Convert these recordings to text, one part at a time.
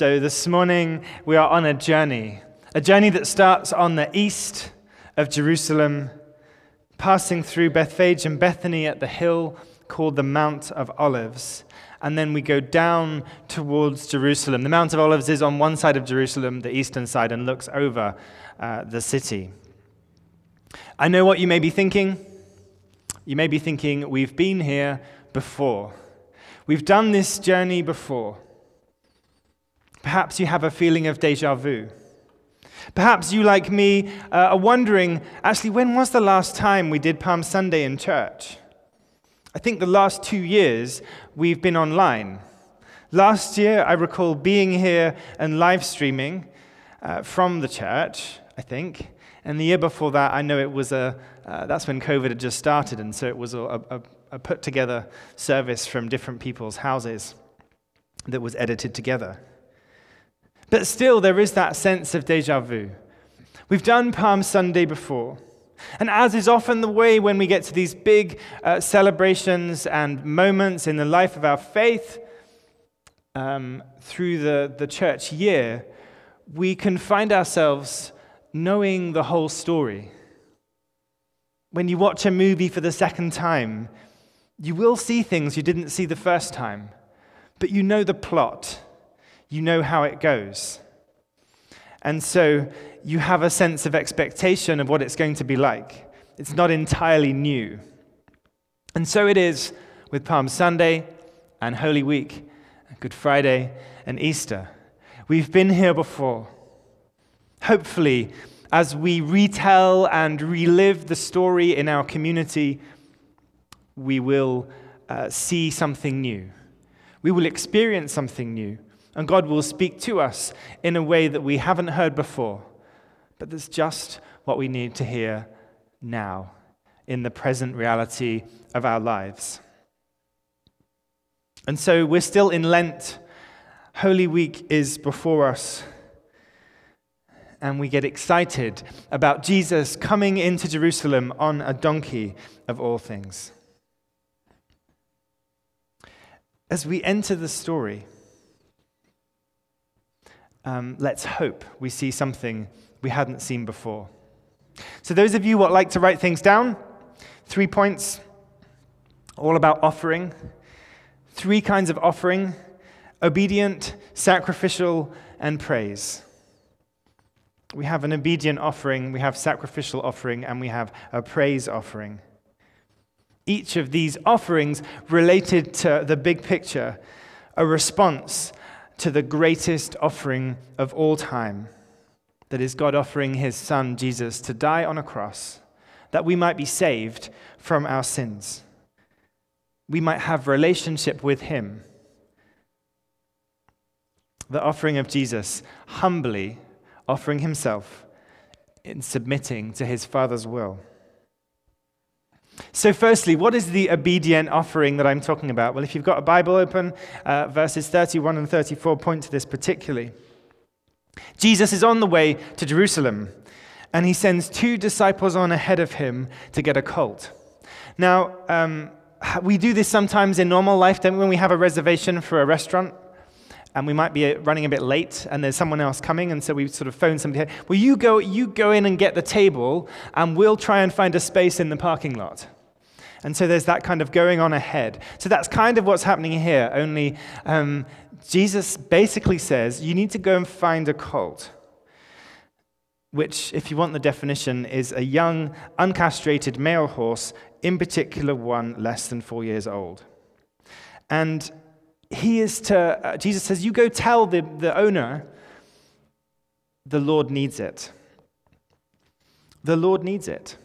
So this morning we are on a journey, a journey that starts on the east of Jerusalem, passing through Bethphage and Bethany at the hill called the Mount of Olives. And then we go down towards Jerusalem. The Mount of Olives is on one side of Jerusalem, the eastern side, and looks over uh, the city. I know what you may be thinking. You may be thinking, we've been here before. We've done this journey before. Perhaps you have a feeling of deja vu. Perhaps you, like me, uh, are wondering actually, when was the last time we did Palm Sunday in church? I think the last two years we've been online. Last year, I recall being here and live streaming uh, from the church, I think. And the year before that, I know it was a, uh, that's when COVID had just started, and so it was a, a, a put together service from different people's houses that was edited together. But still, there is that sense of deja vu. We've done Palm Sunday before. And as is often the way when we get to these big uh, celebrations and moments in the life of our faith um, through the, the church year, we can find ourselves knowing the whole story. When you watch a movie for the second time, you will see things you didn't see the first time, but you know the plot you know how it goes. And so you have a sense of expectation of what it's going to be like. It's not entirely new. And so it is with Palm Sunday and Holy Week, Good Friday and Easter. We've been here before. Hopefully, as we retell and relive the story in our community, we will uh, see something new. We will experience something new. And God will speak to us in a way that we haven't heard before, but that's just what we need to hear now in the present reality of our lives. And so we're still in Lent. Holy Week is before us. And we get excited about Jesus coming into Jerusalem on a donkey of all things. As we enter the story, um, let's hope we see something we hadn't seen before. So, those of you what like to write things down, three points, all about offering. Three kinds of offering obedient, sacrificial, and praise. We have an obedient offering, we have sacrificial offering, and we have a praise offering. Each of these offerings related to the big picture, a response to the greatest offering of all time that is, God offering his Son, Jesus, to die on a cross that we might be saved from our sins. We might have relationship with him. The offering of Jesus, humbly offering himself in submitting to his Father's will. So, firstly, what is the obedient offering that I'm talking about? Well, if you've got a Bible open, uh, verses 31 and 34 point to this particularly. Jesus is on the way to Jerusalem, and he sends two disciples on ahead of him to get a colt. Now, um, we do this sometimes in normal life, don't we, when we have a reservation for a restaurant? And we might be running a bit late and there's someone else coming and so we sort of phone somebody well you go you go in and get the table and we'll try and find a space in the parking lot. And so there's that kind of going on ahead. So that's kind of what's happening here only um, jesus basically says you need to go and find a colt which if you want the definition is a young uncastrated male horse in particular one less than four years old. And he is to, uh, Jesus says, You go tell the, the owner, the Lord needs it. The Lord needs it.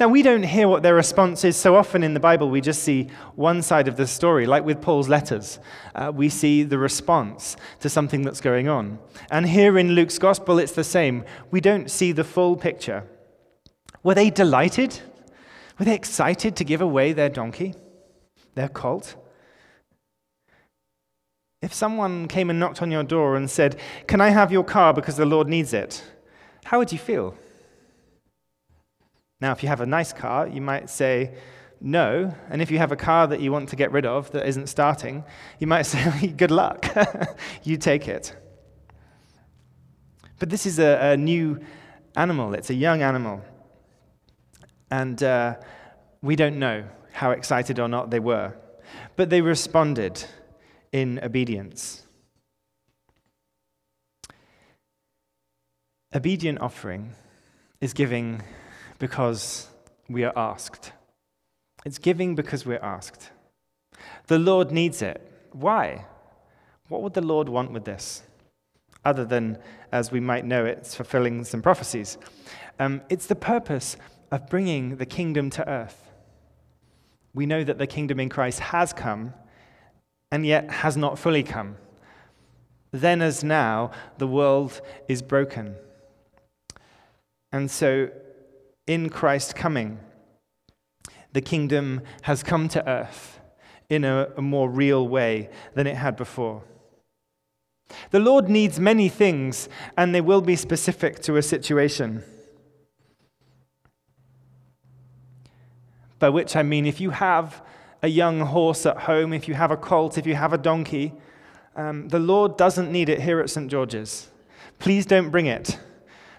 Now, we don't hear what their response is so often in the Bible. We just see one side of the story, like with Paul's letters. Uh, we see the response to something that's going on. And here in Luke's gospel, it's the same. We don't see the full picture. Were they delighted? Were they excited to give away their donkey, their colt? If someone came and knocked on your door and said, Can I have your car because the Lord needs it? How would you feel? Now, if you have a nice car, you might say, no. And if you have a car that you want to get rid of that isn't starting, you might say, good luck. you take it. But this is a, a new animal, it's a young animal. And uh, we don't know how excited or not they were. But they responded in obedience. Obedient offering is giving because we are asked. It's giving because we're asked. The Lord needs it. Why? What would the Lord want with this? Other than, as we might know, it's fulfilling some prophecies. Um, it's the purpose of bringing the kingdom to earth. We know that the kingdom in Christ has come and yet has not fully come. Then, as now, the world is broken. And so, in Christ coming, the kingdom has come to earth in a, a, more real way than it had before. The Lord needs many things, and they will be specific to a situation. By which I mean, if you have a young horse at home, if you have a colt, if you have a donkey, um, the Lord doesn't need it here at St. George's. Please don't bring it.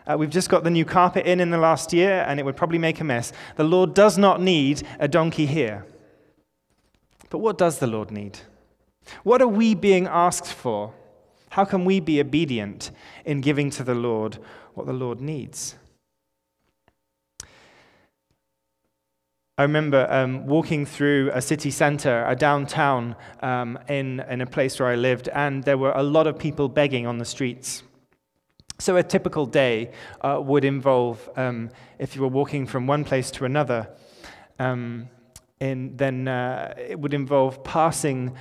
Uh, we've just got the new carpet in in the last year, and it would probably make a mess. The Lord does not need a donkey here. But what does the Lord need? What are we being asked for? How can we be obedient in giving to the Lord what the Lord needs? I remember um, walking through a city center, a downtown, um, in, in a place where I lived, and there were a lot of people begging on the streets. So, a typical day uh, would involve, um, if you were walking from one place to another, um, then uh, it would involve passing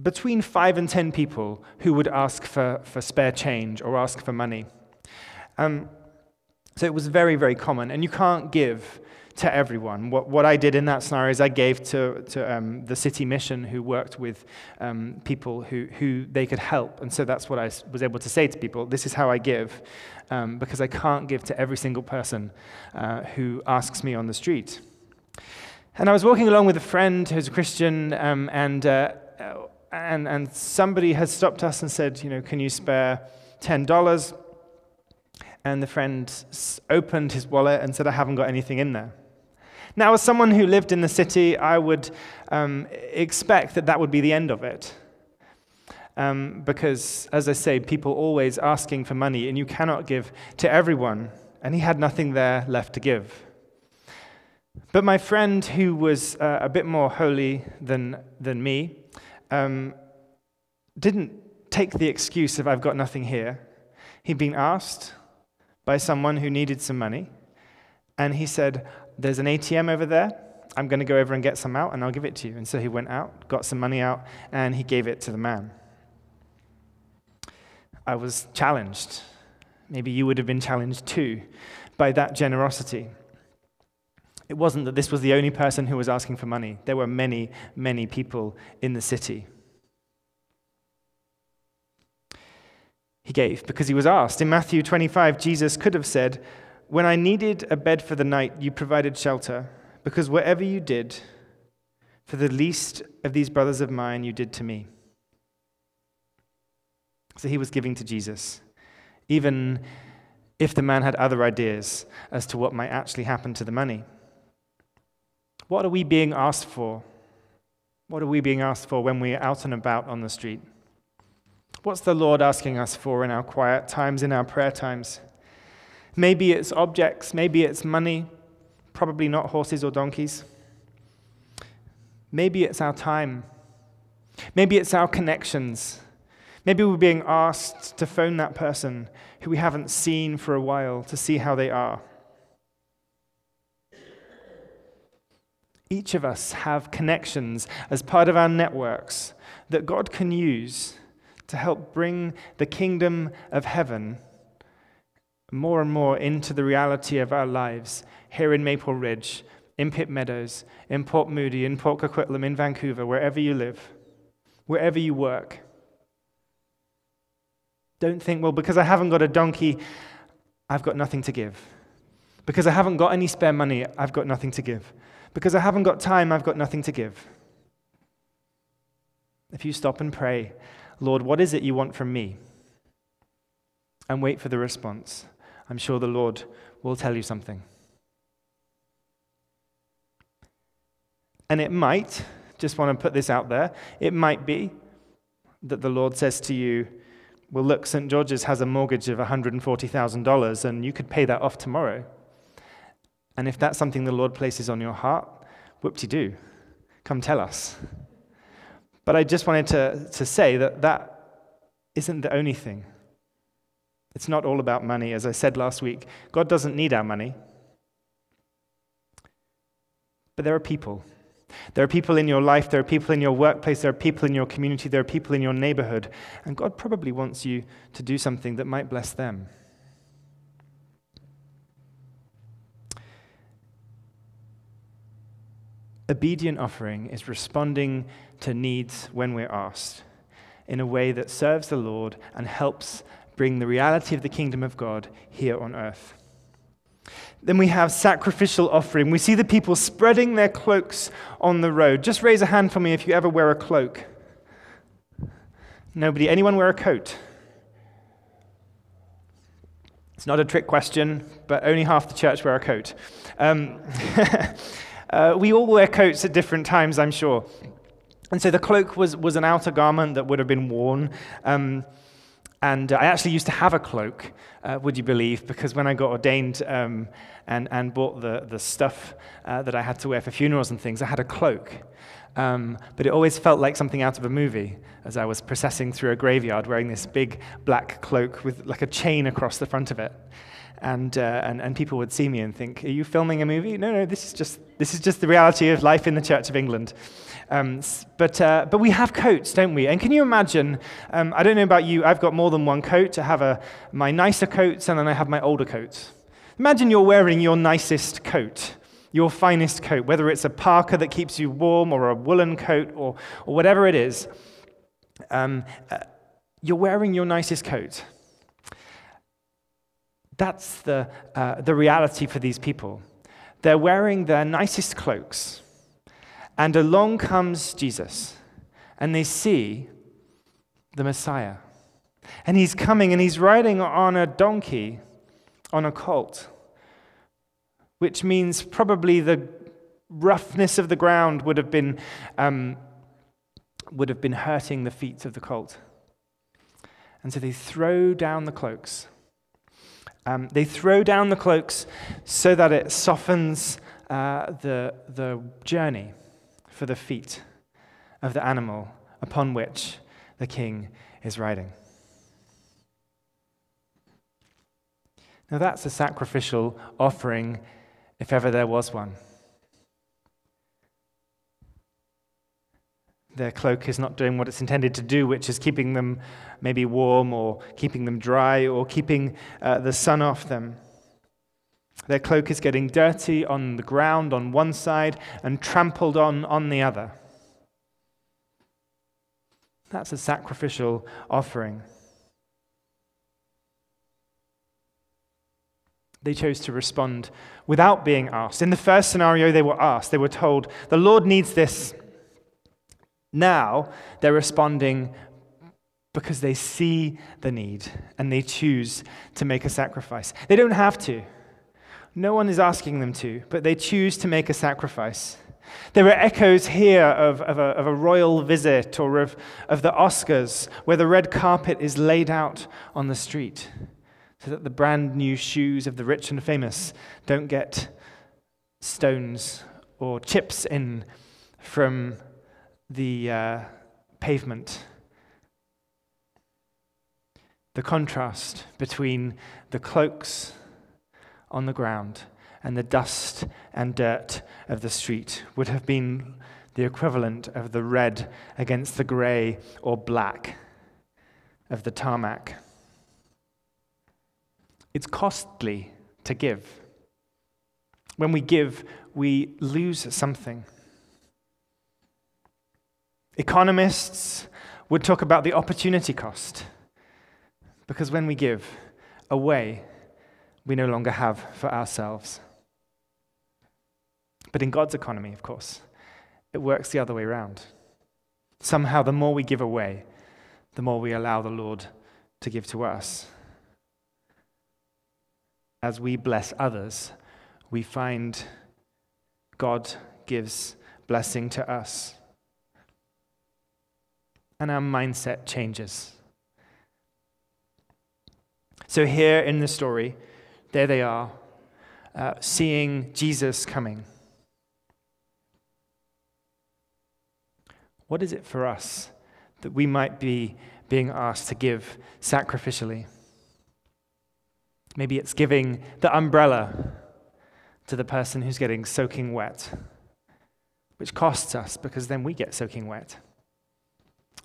between five and ten people who would ask for, for spare change or ask for money. Um, so, it was very, very common, and you can't give to everyone. What, what I did in that scenario is I gave to, to um, the city mission who worked with um, people who, who they could help. And so that's what I was able to say to people. This is how I give, um, because I can't give to every single person uh, who asks me on the street. And I was walking along with a friend who's a Christian, um, and, uh, and, and somebody had stopped us and said, you know, can you spare $10? And the friend opened his wallet and said, I haven't got anything in there. Now, as someone who lived in the city, I would um, expect that that would be the end of it. Um, because, as I say, people always asking for money, and you cannot give to everyone. And he had nothing there left to give. But my friend, who was uh, a bit more holy than, than me, um, didn't take the excuse of I've got nothing here. He'd been asked by someone who needed some money, and he said, there's an ATM over there. I'm going to go over and get some out, and I'll give it to you. And so he went out, got some money out, and he gave it to the man. I was challenged. Maybe you would have been challenged too by that generosity. It wasn't that this was the only person who was asking for money, there were many, many people in the city. He gave because he was asked. In Matthew 25, Jesus could have said, when I needed a bed for the night, you provided shelter, because whatever you did for the least of these brothers of mine, you did to me. So he was giving to Jesus, even if the man had other ideas as to what might actually happen to the money. What are we being asked for? What are we being asked for when we're out and about on the street? What's the Lord asking us for in our quiet times, in our prayer times? Maybe it's objects, maybe it's money, probably not horses or donkeys. Maybe it's our time. Maybe it's our connections. Maybe we're being asked to phone that person who we haven't seen for a while to see how they are. Each of us have connections as part of our networks that God can use to help bring the kingdom of heaven more and more into the reality of our lives here in Maple Ridge, in Pitt Meadows, in Port Moody, in Port Coquitlam, in Vancouver, wherever you live, wherever you work. Don't think, well, because I haven't got a donkey, I've got nothing to give. Because I haven't got any spare money, I've got nothing to give. Because I haven't got time, I've got nothing to give. If you stop and pray, Lord, what is it you want from me? and wait for the response. I'm sure the Lord will tell you something. And it might, just want to put this out there, it might be that the Lord says to you, Well, look, St. George's has a mortgage of $140,000 and you could pay that off tomorrow. And if that's something the Lord places on your heart, whoop de doo, come tell us. But I just wanted to, to say that that isn't the only thing. It's not all about money. As I said last week, God doesn't need our money. But there are people. There are people in your life, there are people in your workplace, there are people in your community, there are people in your neighborhood, and God probably wants you to do something that might bless them. Obedient offering is responding to needs when we're asked in a way that serves the Lord and helps bring the reality of the kingdom of God here on earth. Then we have sacrificial offering. We see the people spreading their cloaks on the road. Just raise a hand for me if you ever wear a cloak. Nobody? Anyone wear a coat? It's not a trick question, but only half the church wear a coat. Um, uh, we all wear coats at different times, I'm sure. And so the cloak was, was an outer garment that would have been worn. Um, and uh, I actually used to have a cloak, uh, would you believe, because when I got ordained um, and, and bought the, the stuff uh, that I had to wear for funerals and things, I had a cloak. Um, but it always felt like something out of a movie as I was processing through a graveyard wearing this big black cloak with like a chain across the front of it. And, uh, and, and people would see me and think, Are you filming a movie? No, no, this is just, this is just the reality of life in the Church of England. Um, but, uh, but we have coats, don't we? And can you imagine? Um, I don't know about you, I've got more than one coat. I have a, my nicer coats and then I have my older coats. Imagine you're wearing your nicest coat, your finest coat, whether it's a parka that keeps you warm or a woolen coat or, or whatever it is. Um, uh, you're wearing your nicest coat. That's the, uh, the reality for these people. They're wearing their nicest cloaks and along comes Jesus, and they see the Messiah. And he's coming and he's riding on a donkey, on a colt, which means probably the roughness of the ground would have been, um, would have been hurting the feet of the colt. And so they throw down the cloaks. Um, they throw down the cloaks so that it softens uh, the, the journey for the feet of the animal upon which the king is riding. Now, that's a sacrificial offering if ever there was one. Their cloak is not doing what it's intended to do, which is keeping them maybe warm or keeping them dry or keeping uh, the sun off them. Their cloak is getting dirty on the ground on one side and trampled on on the other. That's a sacrificial offering. They chose to respond without being asked. In the first scenario, they were asked. They were told, The Lord needs this. Now, they're responding because they see the need and they choose to make a sacrifice. They don't have to. No one is asking them to, but they choose to make a sacrifice. There are echoes here of, of, a, of a, royal visit or of, of the Oscars where the red carpet is laid out on the street so that the brand new shoes of the rich and famous don't get stones or chips in from the uh, pavement. The contrast between the cloaks on the ground, and the dust and dirt of the street would have been the equivalent of the red against the gray or black of the tarmac. It's costly to give. When we give, we lose something. Economists would talk about the opportunity cost because when we give away, we no longer have for ourselves. But in God's economy, of course, it works the other way around. Somehow, the more we give away, the more we allow the Lord to give to us. as we bless others, we find God gives blessing to us. And our mindset changes. So, here in the story, there they are, uh, seeing Jesus coming. What is it for us that we might be being asked to give sacrificially? Maybe it's giving the umbrella to the person who's getting soaking wet, which costs us because then we get soaking wet.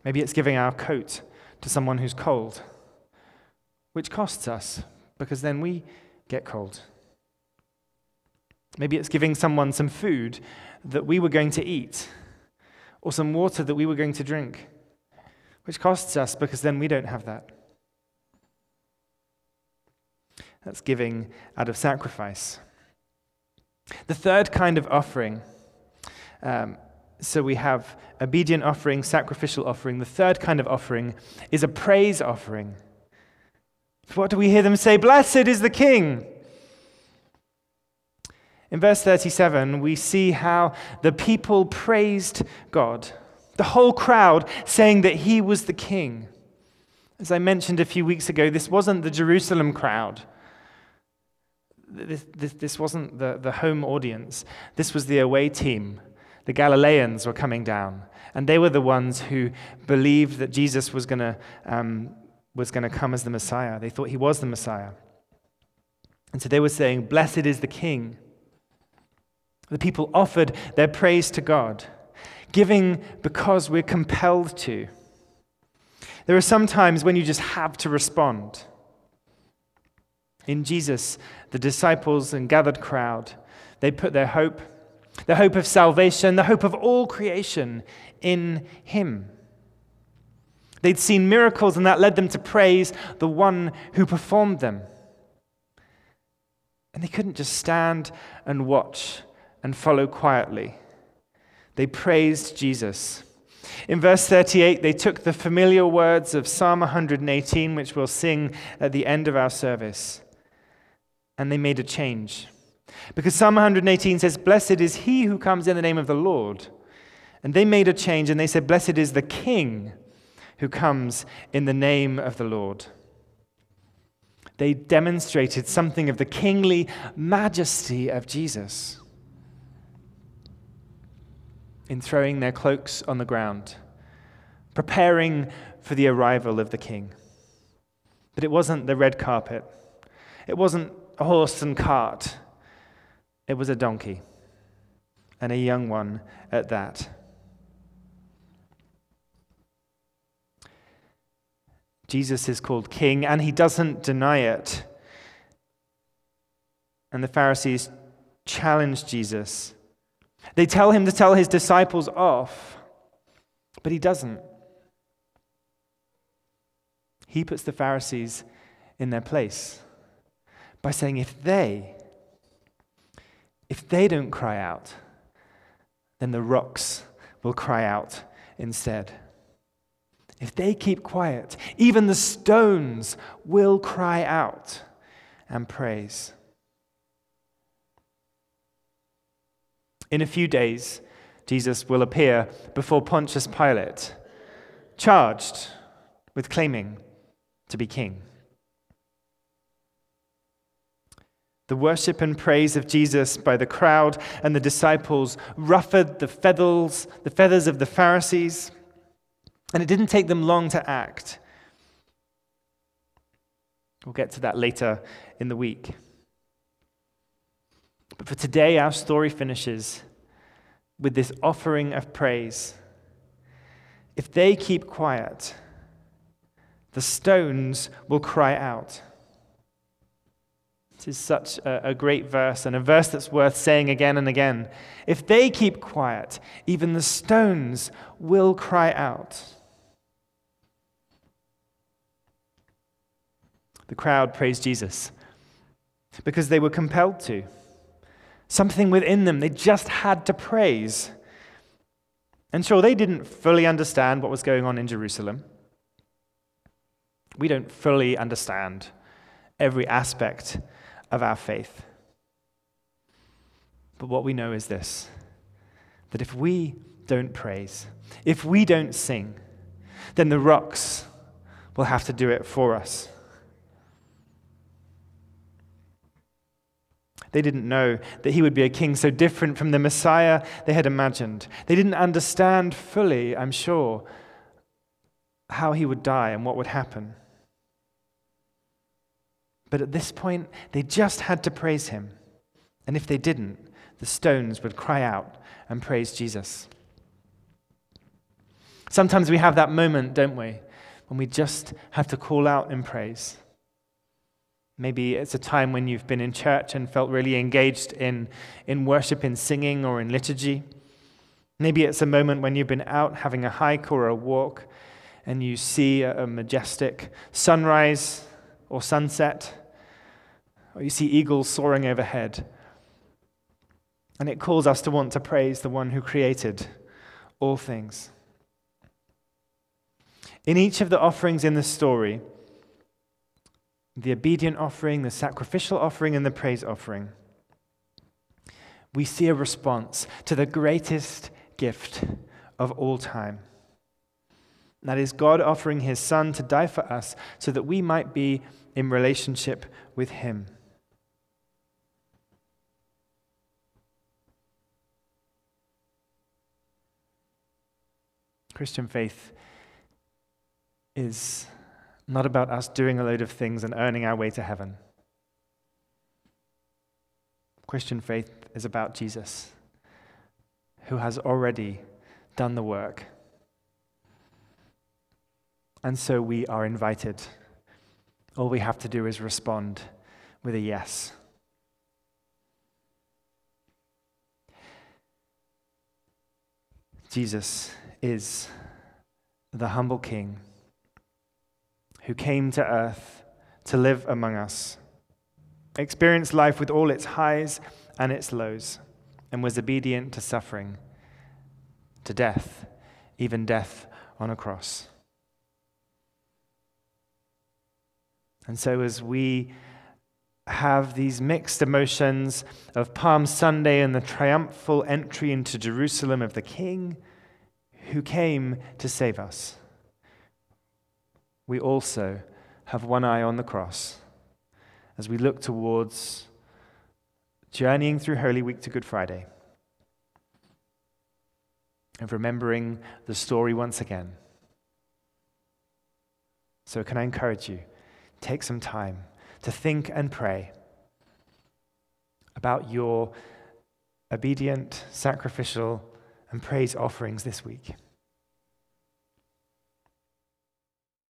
Maybe it's giving our coat to someone who's cold, which costs us because then we get cold. Maybe it's giving someone some food that we were going to eat or some water that we were going to drink, which costs us because then we don't have that. That's giving out of sacrifice. The third kind of offering, um, so we have obedient offering, sacrificial offering. The third kind of offering is a praise offering. What do we hear them say? Blessed is the King. In verse 37, we see how the people praised God, the whole crowd saying that he was the king. As I mentioned a few weeks ago, this wasn't the Jerusalem crowd. This, this, this wasn't the, the home audience. This was the away team. The Galileans were coming down, and they were the ones who believed that Jesus was going um, to come as the Messiah. They thought he was the Messiah. And so they were saying, Blessed is the King. The people offered their praise to God, giving because we're compelled to. There are some times when you just have to respond. In Jesus, the disciples and gathered crowd, they put their hope, the hope of salvation, the hope of all creation in Him. They'd seen miracles, and that led them to praise the one who performed them. And they couldn't just stand and watch and follow quietly. They praised Jesus. In verse 38, they took the familiar words of Psalm 118, which we'll sing at the end of our service, and they made a change. Because Psalm 118 says, Blessed is he who comes in the name of the Lord. And they made a change and they said, Blessed is the King who comes in the name of the Lord. They demonstrated something of the kingly majesty of Jesus in throwing their cloaks on the ground, preparing for the arrival of the king. But it wasn't the red carpet, it wasn't a horse and cart, it was a donkey, and a young one at that. Jesus is called king, and he doesn't deny it. And the Pharisees challenge Jesus they tell him to tell his disciples off, but he doesn't. He puts the Pharisees in their place by saying, if they, if they don't cry out, then the rocks will cry out instead. If they keep quiet, even the stones will cry out and praise. In a few days, Jesus will appear before Pontius Pilate, charged with claiming to be king. The worship and praise of Jesus by the crowd and the disciples ruffled the feathers, the feathers of the Pharisees, and it didn't take them long to act. We'll get to that later in the week. But for today, our story finishes with this offering of praise. If they keep quiet, the stones will cry out. This is such a, a, great verse, and a verse that's worth saying again and again. If they keep quiet, even the stones will cry out. The crowd praised Jesus because they were compelled to something within them. They just had to praise. And sure, they didn't fully understand what was going on in Jerusalem. We don't fully understand every aspect of our faith. But what we know is this that if we don't praise, if we don't sing, then the rocks will have to do it for us. They didn't know that he would be a king so different from the Messiah they had imagined. They didn't understand fully, I'm sure, how he would die and what would happen. But at this point, they just had to praise him. And if they didn't, the stones would cry out and praise Jesus. Sometimes we have that moment, don't we, when we just have to call out in praise. Maybe it's a time when you've been in church and felt really engaged in, in worship, in singing, or in liturgy. Maybe it's a moment when you've been out having a hike or a walk and you see a, majestic sunrise or sunset, or you see eagles soaring overhead. And it calls us to want to praise the one who created all things. In each of the offerings in the story, the obedient offering, the sacrificial offering, and the praise offering, we see a response to the greatest gift of all time. That is God offering his Son to die for us so that we might be in relationship with him. Christian faith is not about us doing a load of things and earning our way to heaven. Christian faith is about Jesus, who has already done the work. And so we are invited. All we have to do is respond with a yes. Jesus is the humble King who came to earth to live among us, experienced life with all its highs and its lows, and was obedient to suffering, to death, even death on a cross. And so, as we have these mixed emotions of Palm Sunday and the triumphal entry into Jerusalem of the King who came to save us, we also have one eye on the cross as we look towards journeying through Holy Week to Good Friday and remembering the story once again. So, can I encourage you? Take some time to think and pray about your obedient, sacrificial, and praise offerings this week.